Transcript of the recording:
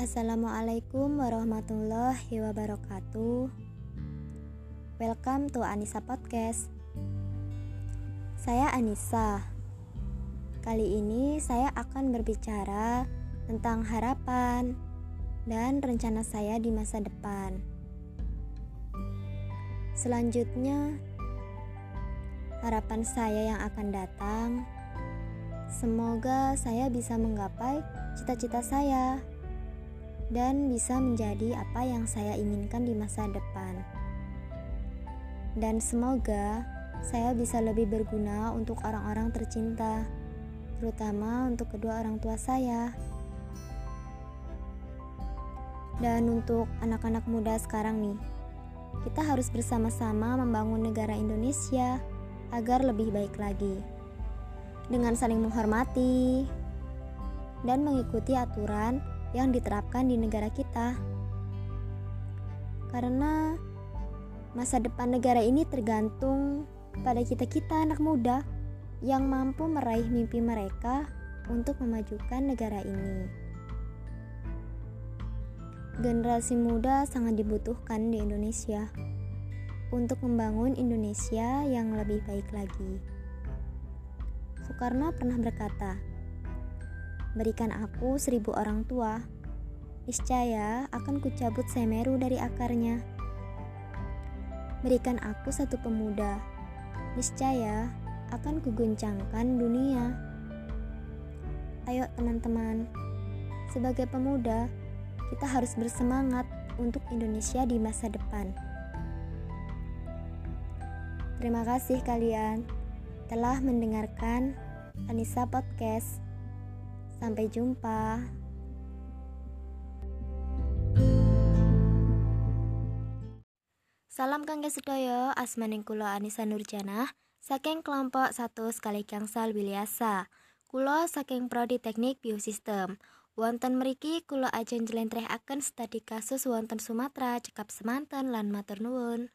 Assalamualaikum warahmatullahi wabarakatuh. Welcome to Anissa Podcast. Saya Anissa. Kali ini saya akan berbicara tentang harapan dan rencana saya di masa depan. Selanjutnya, harapan saya yang akan datang semoga saya bisa menggapai cita-cita saya dan bisa menjadi apa yang saya inginkan di masa depan. Dan semoga saya bisa lebih berguna untuk orang-orang tercinta, terutama untuk kedua orang tua saya. Dan untuk anak-anak muda sekarang nih, kita harus bersama-sama membangun negara Indonesia agar lebih baik lagi. Dengan saling menghormati dan mengikuti aturan yang diterapkan di negara kita. Karena masa depan negara ini tergantung pada kita-kita anak muda yang mampu meraih mimpi mereka untuk memajukan negara ini. Generasi muda sangat dibutuhkan di Indonesia untuk membangun Indonesia yang lebih baik lagi. Soekarno pernah berkata, Berikan aku seribu orang tua, niscaya akan kucabut semeru dari akarnya. Berikan aku satu pemuda, niscaya akan kuguncangkan dunia. Ayo teman-teman, sebagai pemuda, kita harus bersemangat untuk Indonesia di masa depan. Terima kasih kalian telah mendengarkan Anissa Podcast. Sampai jumpa. Salam kangge sedoyo, asmaning kula Anissa Nurjana, saking kelompok satu sekali gangsal Wiliasa. Kula saking prodi teknik biosistem. Wonten mriki kula ajeng akan studi kasus wonten Sumatera, cekap semanten lan matur nuwun.